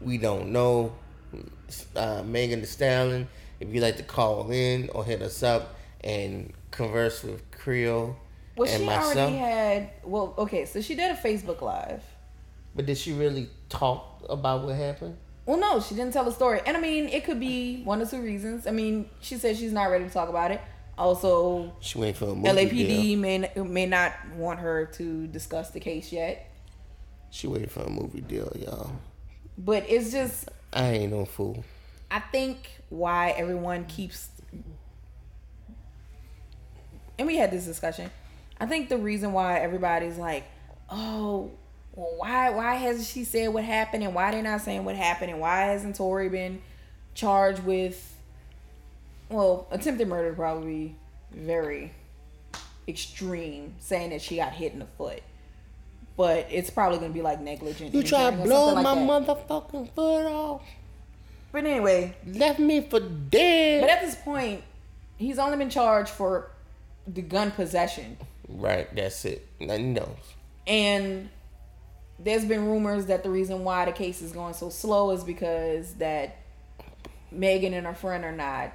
We don't know. Uh, Megan Thee Stallion. If you'd like to call in or hit us up and converse with Creole
Well,
and
she
myself.
already had. Well, okay, so she did a Facebook Live.
But did she really talk about what happened?
Well, no, she didn't tell the story, and I mean, it could be one or two reasons. I mean, she said she's not ready to talk about it. Also,
She went for a movie
LAPD
deal.
may may not want her to discuss the case yet,
She waited for a movie deal, y'all.
But it's just
I ain't no fool.
I think why everyone keeps and we had this discussion. I think the reason why everybody's like, "Oh, well, why why hasn't she said what happened and why they're not saying what happened and why hasn't Tory been charged with well, attempted murder probably very extreme, saying that she got hit in the foot. But it's probably gonna be like negligent.
You try to blow my
like
motherfucking foot off.
But anyway,
Left me for dead.
but at this point, he's only been charged for the gun possession.
right, that's it. Nothing else.
And there's been rumors that the reason why the case is going so slow is because that Megan and her friend are not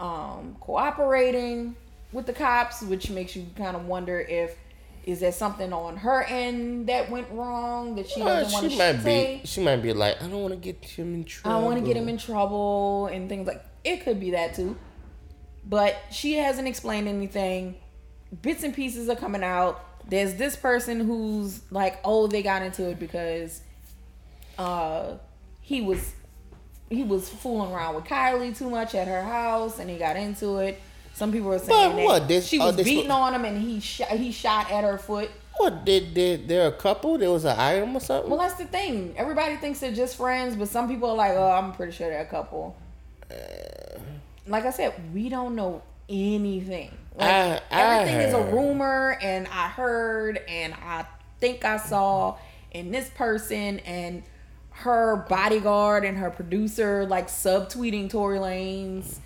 um, cooperating with the cops, which makes you kind of wonder if is there something on her end that went wrong that she
Well,
doesn't want to
might
say.
be. She might be like, I don't want to get him in
I
trouble.
don't want to get him in trouble and things like it could be that too. But she hasn't explained anything. Bits and pieces are coming out. There's this person who's like, oh, they got into it because uh he was he was fooling around with Kylie too much at her house and he got into it. Some people are saying
But
that
what, this-
she was beating on him and he shot he shot at her foot.
What did did there a couple? There was an item or something.
Well, that's the thing. Everybody thinks they're just friends, but some people are like, "Oh, I'm pretty sure they're a couple." Uh. Like I said, we don't know anything. Like,
I- I
everything is a rumor, and I heard, and I think I saw, and this person and her bodyguard and her producer like subtweeting Tory Lanez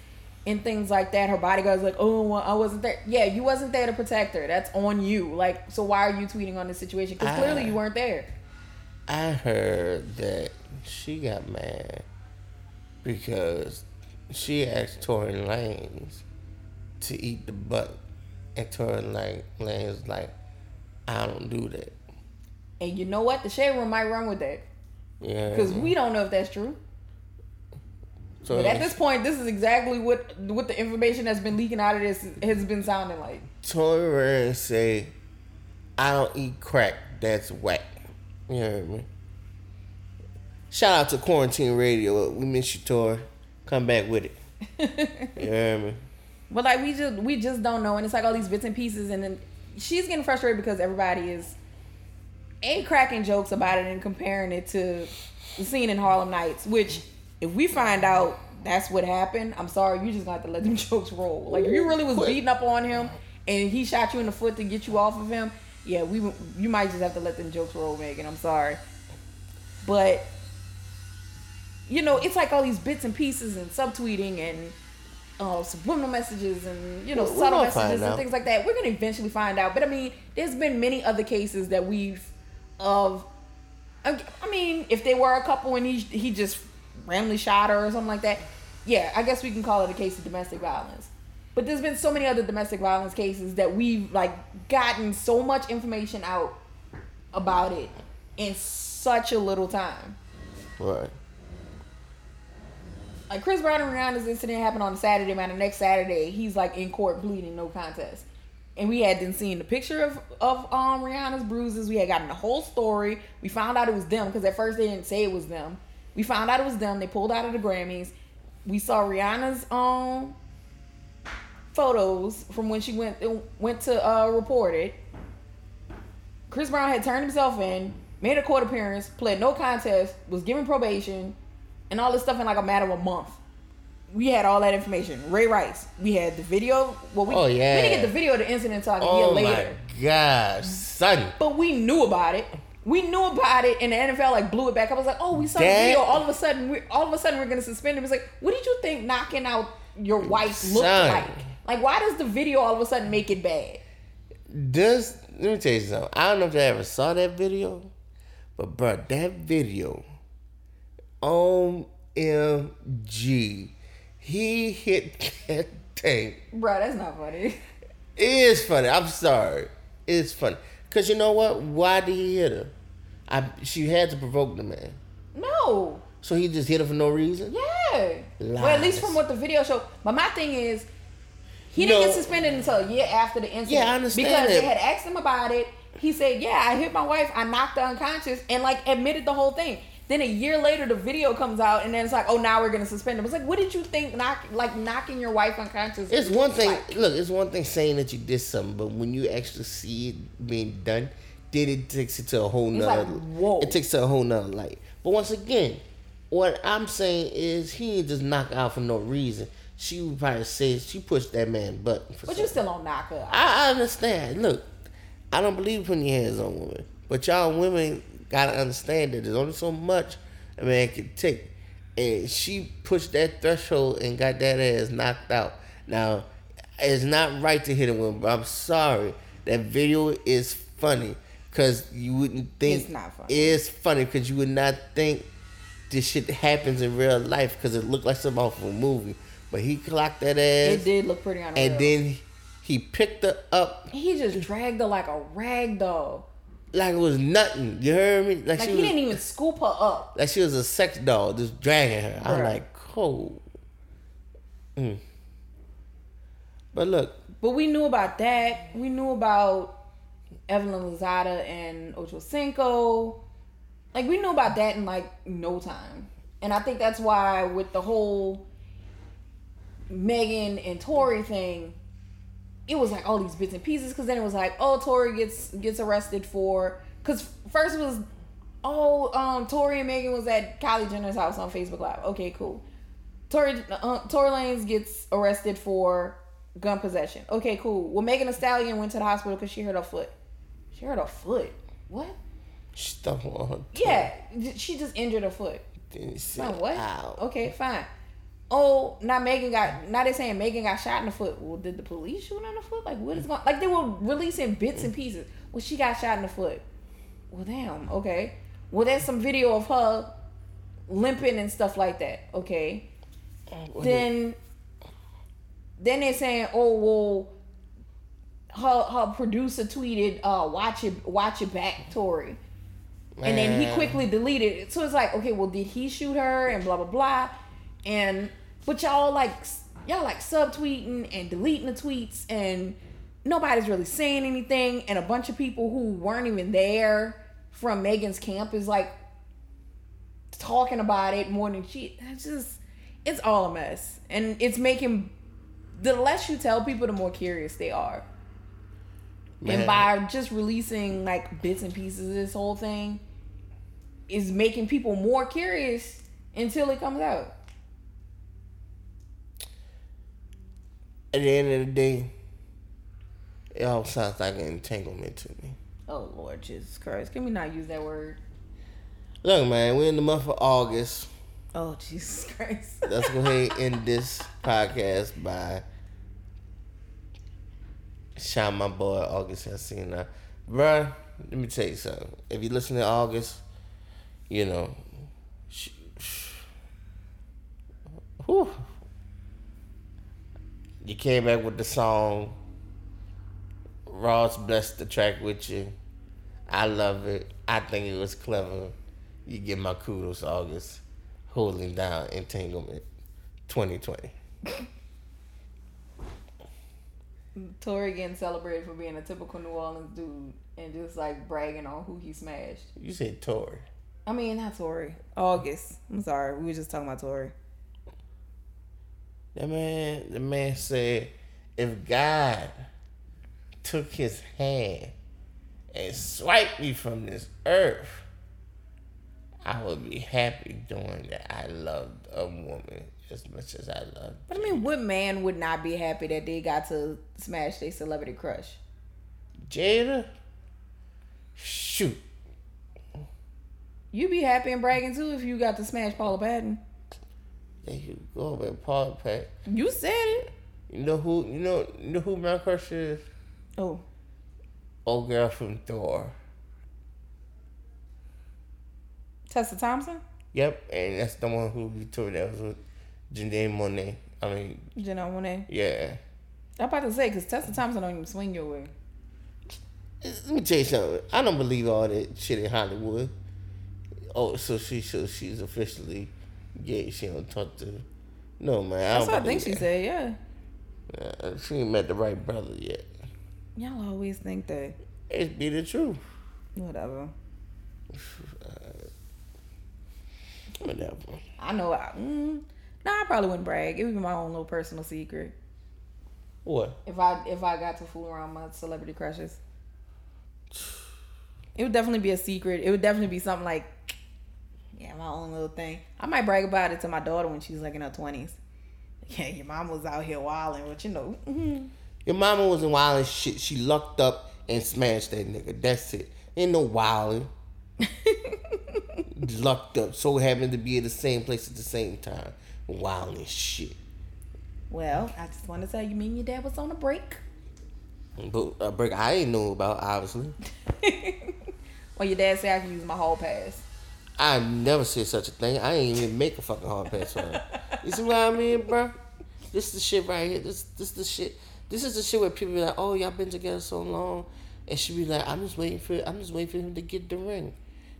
and things like that. Her bodyguard's like, "Oh, well, I wasn't there." Yeah, you wasn't there to protect her. That's on you. Like, so why are you tweeting on this situation? Because clearly you weren't there.
I heard that she got mad because she asked Tory Lanez to eat the butt, and Tory Lang- Lanez like, "I don't do that."
And you know what? The shade room might run with that
Yeah,
because we don't know if that's true.
So
But at this point, this is exactly what what the information that's been leaking out of this has been sounding like.
Tory Lanez say, "I don't eat crack. That's whack." You heard me. Shout out to Quarantine Radio. We miss you, Tory. Come back with it. You heard me.
But like we just we just don't know, and it's like all these bits and pieces, and then she's getting frustrated because everybody is a cracking jokes about it and comparing it to the scene in Harlem Nights. Which, if we find out that's what happened, I'm sorry, you just gonna have to let them jokes roll. Like if you really was
Quit.
beating up on him and he shot you in the foot to get you off of him, yeah, we you might just have to let them jokes roll, Megan. I'm sorry, but you know, it's like all these bits and pieces and subtweeting and uh, subliminal messages and you know
We're
subtle messages and
out.
things like that. We're gonna eventually find out. But I mean, there's been many other cases that we've of. I I mean, if they were a couple and he he just randomly shot her or something like that, yeah, I guess we can call it a case of domestic violence. But there's been so many other domestic violence cases that we've like gotten so much information out about it in such a little time.
Right.
Like Chris Brown and Rihanna's incident happened on Saturday, man. The next Saturday, he's like in court bleeding, no contest. And we had then seen the picture of of um Rihanna's bruises. We had gotten the whole story. We found out it was them because at first they didn't say it was them. We found out it was them. They pulled out of the Grammys. We saw Rihanna's um photos from when she went went to uh report it. Chris Brown had turned himself in, made a court appearance, pled no contest, was given probation, and all this stuff in like a matter of a month. We had all that information. Ray Rice. We had the video. Well, we,
Oh, yeah.
we didn't get the video of the incident until like a year later.
Oh my gosh, son.
But we knew about it. We knew about it, and the NFL like blew it back. I was like, "Oh, we saw the video." All of a sudden, we all of a sudden we're gonna suspend him. It's like, what did you think knocking out your wife looked
Son.
like? Like, why does the video all of a sudden make it bad?
Does let me tell you something. I don't know if I ever saw that video, but bro, that video, OMG, he hit that thing.
Bro, that's not funny.
It is funny. I'm sorry. It's funny. Cause you know what? Why did he hit her? I she had to provoke the man.
No.
So he just hit her for no reason.
Yeah. Well, at least from what the video showed. But my thing is, he didn't
know-
get suspended until a year after the incident.
Yeah, I understand
Because they had asked him about it. He said, "Yeah, I hit my wife. I knocked her unconscious," and like admitted the whole thing. Then a year later, the video comes out, and then it's like, "Oh, now we're gonna suspend him." It's like, what did you think? Knock like knocking your wife unconscious.
It's one thing.
like?
Look, it's one thing saying that you did something, but when you actually see it being done, then it takes it to a whole nother.
like, whoa.
It takes it to a whole nother light. But once again, what I'm saying is he ain't just knock out for no reason. She would probably say she pushed that man button for
But you still don't knock her.
I, I understand. Look, I don't believe putting your hands on women, but y'all women gotta understand that there's only so much a man can take. and she pushed that threshold and got that ass knocked out. Now, it's not right to hit a woman, but I'm sorry. That video is funny because you wouldn't think
It's not funny.
It's funny because you would not think this shit happens in real life because it looked like something off of a movie. But he clocked that ass,
It did look pretty on
and then he picked her up
he just dragged her like a rag doll.
Like it was nothing. You heard me? Like,
Like
she
he
was,
didn't even scoop her up.
like she was a sex doll, just dragging her. I'm like, cold. Mm. But look,
But we knew about that. We knew about Evelyn Lozada and Ocho Cinco. Like we knew about that in like no time. And I think that's why with the whole Megan and Tory thing, it was like all these bits and pieces. Because then it was like, oh, Tory gets gets arrested for. Because first it was, oh, um, Tory and Megan was at Kylie Jenner's house on Facebook Live. Okay, cool. tori uh, Tory Lanez gets arrested for gun possession. Okay, cool. Well, Megan Thee Stallion went to the hospital because she hurt her foot. She hurt her foot. What?
stuff on her. toe.
Yeah, she just injured her foot.
Said,
Fine, what? Okay, fine. Oh, now Megan got. Now they're saying Megan got shot in the foot. Well, did the police shoot her in the foot? Like, what is going? Like they were releasing bits and pieces. Well, she got shot in the foot. Well, damn. Okay. Well, there's some video of her limping and stuff like that. Okay. Then, then they're saying, oh well. Her her producer tweeted, uh, watch it, watch it back, Tory and then he quickly deleted it. So it's like, okay, well, did he shoot her and blah blah blah, and but y'all like y'all like subtweeting and deleting the tweets, and nobody's really saying anything, and a bunch of people who weren't even there from Megan's camp is like talking about it more than she. It's just it's all a mess, and it's making the less you tell people, the more curious they are. And by just releasing like bits and pieces of this whole thing is making people more curious until it comes out.
At the end of the day, it all sounds like an entanglement to me.
Oh Lord Jesus Christ. Can we not use that word?
Look, man, we're in the month of August.
Oh Jesus Christ.
Let's go ahead and end this podcast by shout my boy August Alsina. Bruh, let me tell you something. If you listen to August, you know, sh- sh- whew. You came back with the song. Ross blessed the track with you. I love it. I think it was clever. You get my kudos, August. Holding down entanglement 2020.
Tory getting celebrated for being a typical New Orleans dude and just like bragging on who he smashed.
You said Tory.
I mean, not Tory. August. I'm sorry. We were just talking about Tory.
That man, the man said, if God took his hand and swiped me from this earth, I would be happy doing that. I loved a woman as much as I loved.
But I mean, what man would not be happy that they got to smash their celebrity crush?
Jada, shoot.
you'd be happy and bragging too if you got to smash Paula Patton.
There you go, man. Paul Pat.
You said it.
You know who? You know, you know who my crush is?
Oh,
Old girl from Thor.
Tessa Thompson,
Yep, and that's the one who we toured that was with Janelle Monet. I mean,
Janelle Monae.
yeah.
I'm about to say because Tessa Thompson don't even swing your way.
Let me tell you something. I don't believe all that shit in Hollywood. Oh, so she so she's officially gay. She don't talk to. No man, I
That's
don't
what I think
believe
she
that.
said. Yeah,
Uh, she ain't met the right brother yet.
y'all always think that.
It's be the truth.
Whatever.
Whatever.
I know. I, mm, nah, I probably wouldn't brag. It would be my own little personal secret.
What?
If I if I got to fool around my celebrity crushes, it would definitely be a secret. It would definitely be something like, yeah, my own little thing. I might brag about it to my daughter when she's like in her twenties. Yeah, your mom was out here wilding, but you know, mhm.
Your mama wasn't wilding shit. She lucked up and smashed that nigga. That's it. Ain't no wilding. lucked up, so happened to be at the same place at the same time. Wild as shit.
Well, I just want to tell you, me and your dad was on a break.
But a break I ain't know about, obviously.
Well, your dad said I can use my hall pass.
I never said such a thing. I ain't even make a fucking hard pass for her. You see what I mean, bro? This is the shit right here. This this the shit. This is the shit where people be like, "Oh, y'all been together so long," and she be like, "I'm just waiting for I'm just waiting for him to get the ring."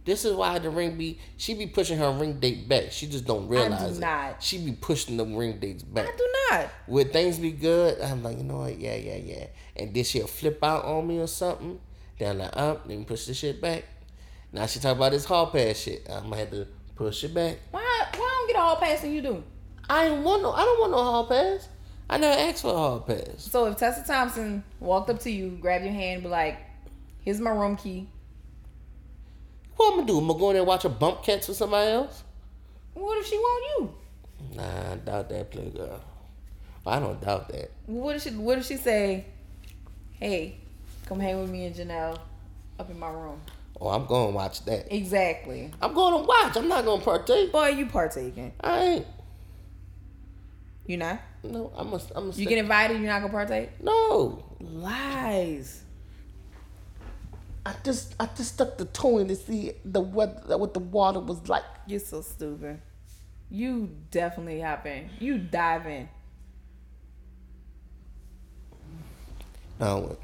This is why the ring be she be pushing her ring date back. She just don't realize it.
not.
She be pushing the ring dates back.
I do not.
Would things be good? I'm like, you know what? Yeah, yeah, yeah. And then she'll flip out on me or something. Then I'm like, uh, up, then push the shit back. Now she talk about this hall pass shit. I'm gonna have to push it back.
Why? Why I don't get a hall pass and you do?
I ain't want no. I don't want no hall pass. I never asked for a hall pass.
So if Tessa Thompson walked up to you, grabbed your hand, be like, "Here's my room key."
What I'm gonna do? I'm gonna go in there and watch a bump catch with somebody else?
What if she want you?
Nah, I doubt that, play girl. I don't doubt that.
What if she? What if she say, "Hey, come hang with me and Janelle up in my room"?
Oh, I'm going to watch that.
Exactly.
I'm going to watch. I'm not going to partake.
Boy, you partaking?
I ain't.
You not?
No, I'm a. I'm a.
You get invited, you're not gonna partake?
No,
Lies.
I just I just stuck the toe in to see the what what the water was like.
You're so stupid. You definitely hop in. You dive in.
No,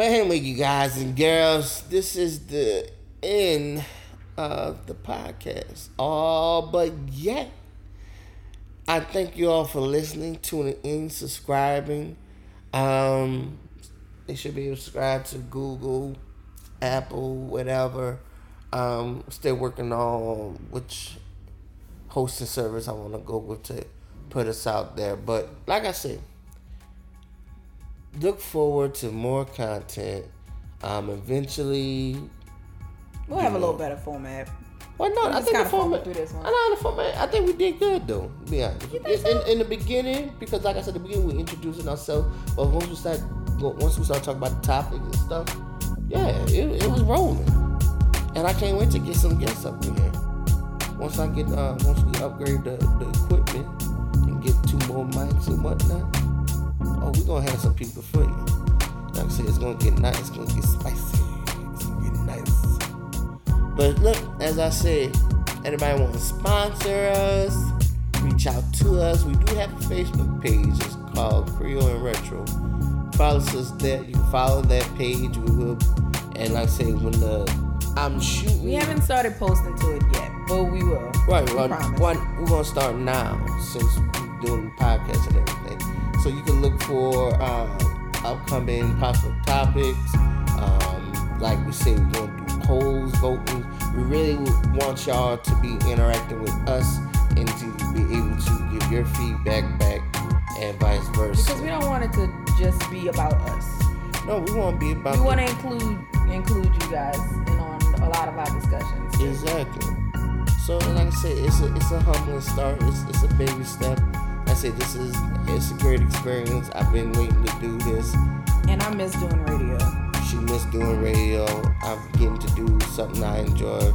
but anyway, you guys and girls, this is the end of the podcast. Oh, but yet, I thank you all for listening, tuning in, subscribing. Um, they should be subscribed to to Google, Apple, whatever. Um, still working on which hosting service I want to go with to put us out there. But like I said, look forward to more content. Um, eventually,
We'll have a little better format.
well, no,
We
I think the format.
through this one.
I know the format. I think we did good though. to Be honest.
You think
in,
so?
in, in the beginning, because like I said, at the beginning we introducing ourselves, but once we start, once we start talking about the topics and stuff, yeah, it, it was rolling, and I can't wait to get some guests up in here. Once I get, uh, once we upgrade the, the equipment and get two more mics and whatnot, oh, we gonna have some people for you. Like I said, it's gonna get nice. It's gonna get spicy. It's gonna get nice. But look, as I said, anybody want to sponsor us, reach out to us. We do have a Facebook page. It's called Creole and Retro. Follow us there. You can follow that page. We will. And like I say, when the I'm shooting.
We haven't started posting to it yet, but we will.
Right,
We
right. One, we're gonna start now since we're doing the podcast and everything. So you can look for uh, upcoming possible topics. Um, like we say, we're gonna do polls, voting. We really want y'all to be interacting with us and to be able to give your feedback back and vice versa.
Because we don't want it to just be about us.
no, we want to be about.
You.
We
want to include include you guys in on a lot of our discussions.
Exactly. So like I said, it's a it's a humbling start. It's it's a baby step. Say this is it's a great experience. I've been waiting to do this.
And I miss doing radio.
She missed doing radio. I'm getting to do something I enjoy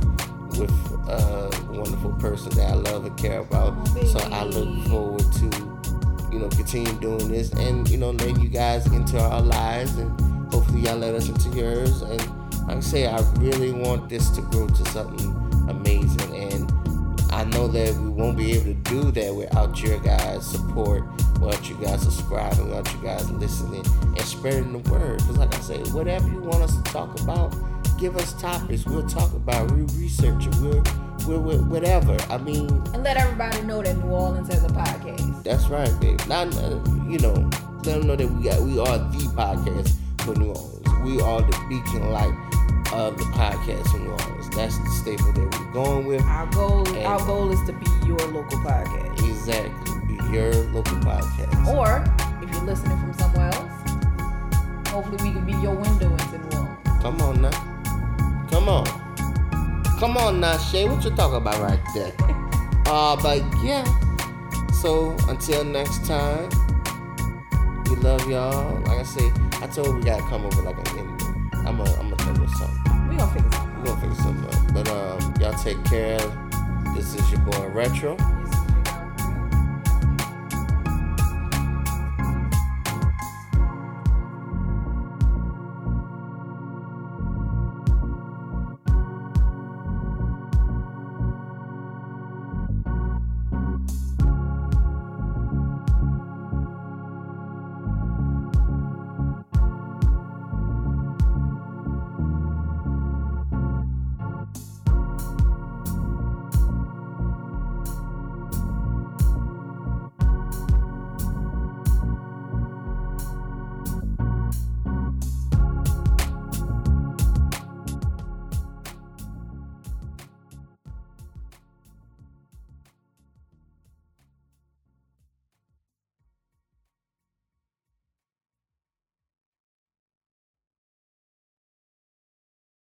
with a wonderful person that I love and care about.
Oh,
so I look forward to, you know, continue doing this and, you know, letting you guys into our lives and hopefully y'all let us into yours. And like I say, I really want this to grow to something amazing. I know that we won't be able to do that without your guys' support, without you guys subscribing, without you guys listening and spreading the word. Because, like I say, whatever you want us to talk about, give us topics. We'll talk about. it. We'll research it. We'll, we'll, we'll whatever. I mean,
And let everybody know that New Orleans has a podcast.
that's right, babe. Not, uh, you know, let them know that we got we are the podcast for New Orleans. We are the beacon light of the podcast for New Orleans. That's the staple that we're going with.
Our goal
And-
our goal is to be your local podcast.
Exactly. Be your local podcast.
Or if you're listening from somewhere else, hopefully we can be your window into New Orleans.
Come on now. Come on. Come on now, Shay. What you talking about right there? Uh, but yeah. So until next time, we love y'all. Like I say, I told we gotta come over like an. I'm gonna I'm gonna tell you something.
We gonna figure something out.
gonna figure something out. But um, y'all take care. This is your boy Retro.
It's